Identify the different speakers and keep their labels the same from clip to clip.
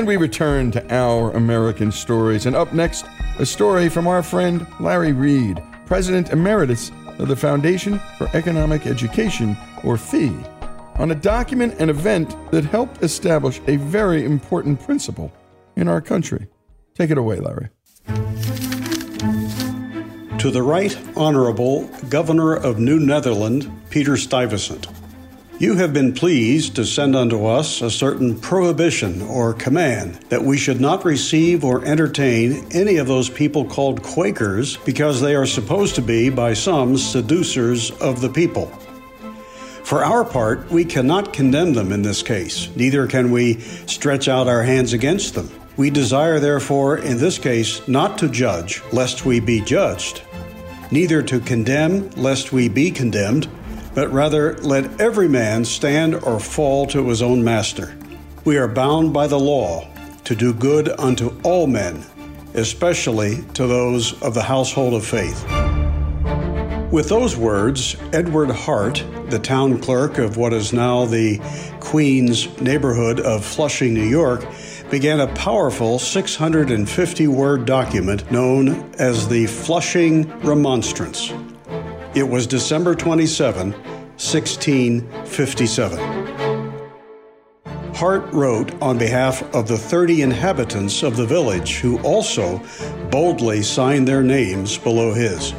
Speaker 1: And we return to our American stories. And up next, a story from our friend Larry Reed, President Emeritus of the Foundation for Economic Education, or FEE, on a document and event that helped establish a very important principle in our country. Take it away, Larry.
Speaker 2: To the Right Honorable Governor of New Netherland, Peter Stuyvesant. You have been pleased to send unto us a certain prohibition or command that we should not receive or entertain any of those people called Quakers because they are supposed to be, by some, seducers of the people. For our part, we cannot condemn them in this case, neither can we stretch out our hands against them. We desire, therefore, in this case, not to judge, lest we be judged, neither to condemn, lest we be condemned but rather let every man stand or fall to his own master. We are bound by the law to do good unto all men, especially to those of the household of faith. With those words, Edward Hart, the town clerk of what is now the Queens neighborhood of Flushing, New York, began a powerful 650 word document known as the Flushing Remonstrance. It was December 27, 1657. Hart wrote on behalf of the 30 inhabitants of the village who also boldly signed their names below his.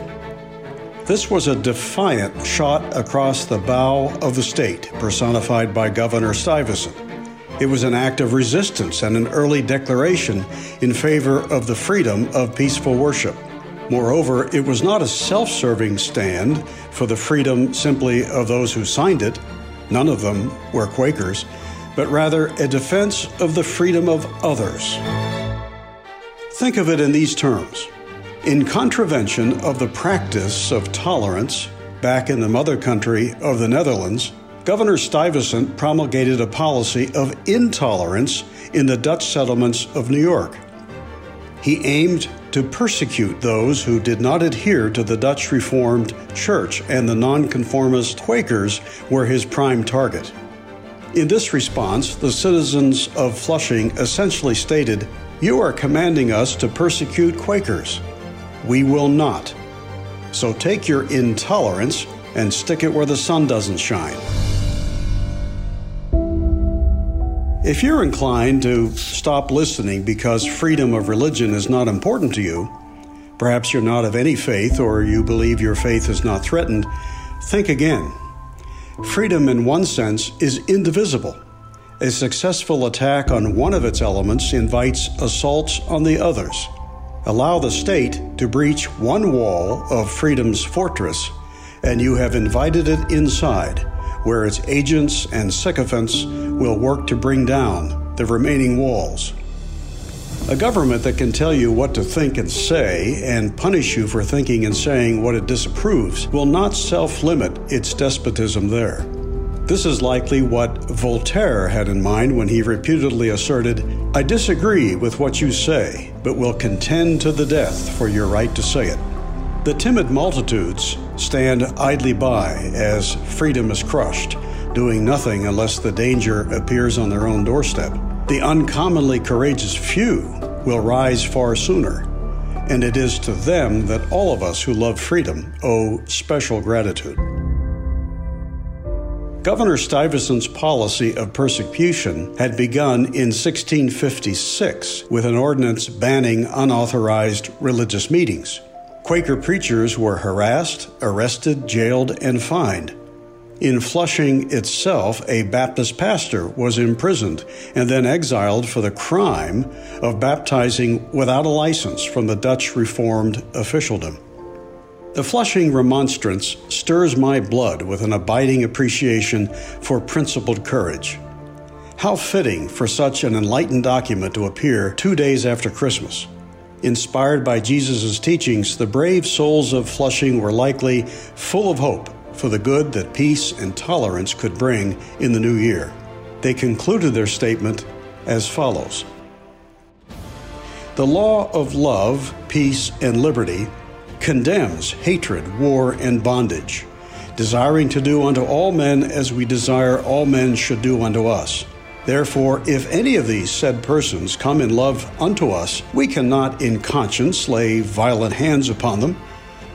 Speaker 2: This was a defiant shot across the bow of the state, personified by Governor Stuyvesant. It was an act of resistance and an early declaration in favor of the freedom of peaceful worship. Moreover, it was not a self serving stand for the freedom simply of those who signed it, none of them were Quakers, but rather a defense of the freedom of others. Think of it in these terms In contravention of the practice of tolerance back in the mother country of the Netherlands, Governor Stuyvesant promulgated a policy of intolerance in the Dutch settlements of New York. He aimed to persecute those who did not adhere to the Dutch Reformed Church, and the nonconformist Quakers were his prime target. In this response, the citizens of Flushing essentially stated, You are commanding us to persecute Quakers. We will not. So take your intolerance and stick it where the sun doesn't shine. If you're inclined to stop listening because freedom of religion is not important to you, Perhaps you're not of any faith or you believe your faith is not threatened. Think again. Freedom, in one sense, is indivisible. A successful attack on one of its elements invites assaults on the others. Allow the state to breach one wall of freedom's fortress, and you have invited it inside, where its agents and sycophants will work to bring down the remaining walls. A government that can tell you what to think and say and punish you for thinking and saying what it disapproves will not self limit its despotism there. This is likely what Voltaire had in mind when he reputedly asserted, I disagree with what you say, but will contend to the death for your right to say it. The timid multitudes stand idly by as freedom is crushed, doing nothing unless the danger appears on their own doorstep. The uncommonly courageous few will rise far sooner, and it is to them that all of us who love freedom owe special gratitude. Governor Stuyvesant's policy of persecution had begun in 1656 with an ordinance banning unauthorized religious meetings. Quaker preachers were harassed, arrested, jailed, and fined. In Flushing itself, a Baptist pastor was imprisoned and then exiled for the crime of baptizing without a license from the Dutch Reformed officialdom. The Flushing Remonstrance stirs my blood with an abiding appreciation for principled courage. How fitting for such an enlightened document to appear two days after Christmas. Inspired by Jesus' teachings, the brave souls of Flushing were likely full of hope for the good that peace and tolerance could bring in the new year. They concluded their statement as follows The law of love, peace, and liberty condemns hatred, war, and bondage, desiring to do unto all men as we desire all men should do unto us. Therefore, if any of these said persons come in love unto us, we cannot in conscience lay violent hands upon them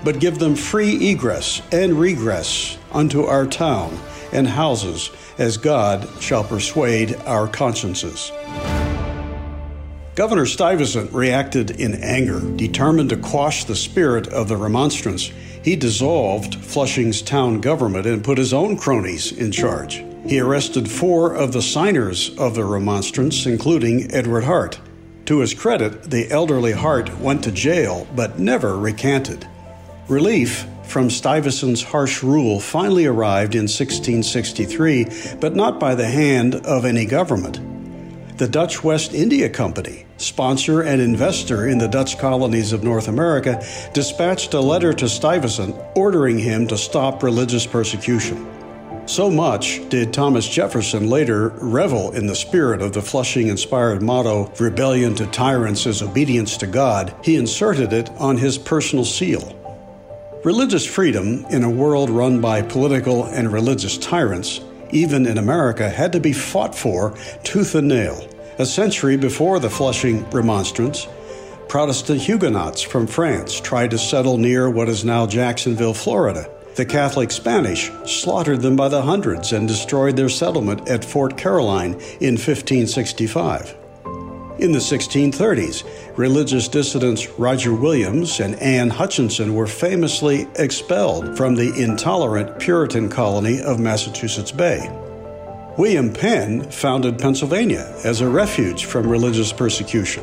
Speaker 2: but give them free egress and regress unto our town and houses, as God shall persuade our consciences. Governor Stuyvesant reacted in anger. Determined to quash the spirit of the remonstrance, he dissolved Flushing's town government and put his own cronies in charge. He arrested four of the signers of the remonstrance, including Edward Hart. To his credit, the elderly Hart went to jail but never recanted. Relief from Stuyvesant's harsh rule finally arrived in 1663, but not by the hand of any government. The Dutch West India Company, sponsor and investor in the Dutch colonies of North America, dispatched a letter to Stuyvesant ordering him to stop religious persecution. So much did Thomas Jefferson later revel in the spirit of the Flushing inspired motto, Rebellion to tyrants is obedience to God, he inserted it on his personal seal. Religious freedom in a world run by political and religious tyrants, even in America, had to be fought for tooth and nail. A century before the Flushing Remonstrance, Protestant Huguenots from France tried to settle near what is now Jacksonville, Florida. The Catholic Spanish slaughtered them by the hundreds and destroyed their settlement at Fort Caroline in 1565. In the 1630s, religious dissidents Roger Williams and Anne Hutchinson were famously expelled from the intolerant Puritan colony of Massachusetts Bay. William Penn founded Pennsylvania as a refuge from religious persecution.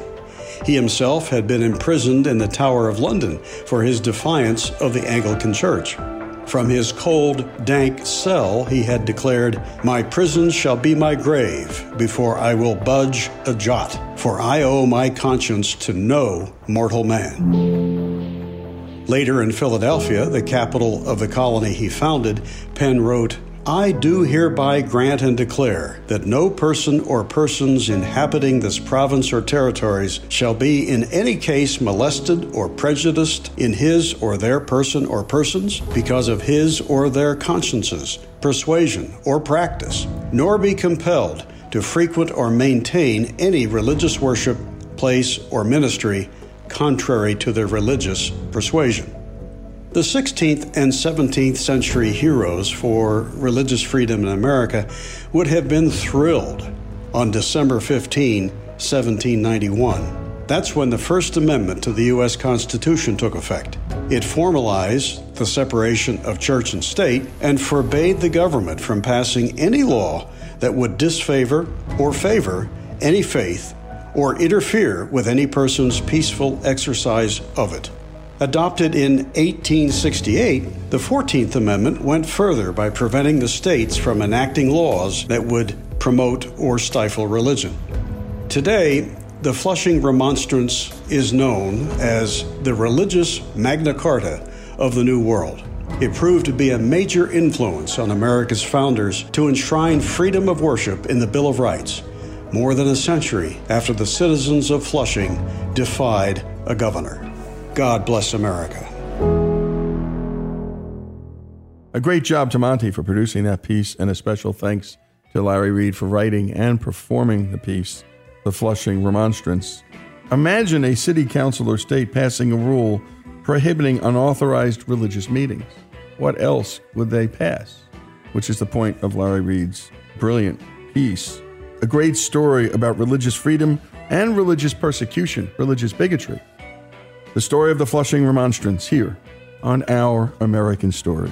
Speaker 2: He himself had been imprisoned in the Tower of London for his defiance of the Anglican Church. From his cold, dank cell, he had declared, My prison shall be my grave before I will budge a jot, for I owe my conscience to no mortal man. Later in Philadelphia, the capital of the colony he founded, Penn wrote, I do hereby grant and declare that no person or persons inhabiting this province or territories shall be in any case molested or prejudiced in his or their person or persons because of his or their consciences, persuasion, or practice, nor be compelled to frequent or maintain any religious worship, place, or ministry contrary to their religious persuasion. The 16th and 17th century heroes for religious freedom in America would have been thrilled on December 15, 1791. That's when the First Amendment to the U.S. Constitution took effect. It formalized the separation of church and state and forbade the government from passing any law that would disfavor or favor any faith or interfere with any person's peaceful exercise of it. Adopted in 1868, the 14th Amendment went further by preventing the states from enacting laws that would promote or stifle religion. Today, the Flushing Remonstrance is known as the religious Magna Carta of the New World. It proved to be a major influence on America's founders to enshrine freedom of worship in the Bill of Rights, more than a century after the citizens of Flushing defied a governor. God bless America.
Speaker 1: A great job to Monty for producing that piece, and a special thanks to Larry Reed for writing and performing the piece, The Flushing Remonstrance. Imagine a city council or state passing a rule prohibiting unauthorized religious meetings. What else would they pass? Which is the point of Larry Reed's brilliant piece. A great story about religious freedom and religious persecution, religious bigotry. The story of the Flushing Remonstrance here on Our American Stories.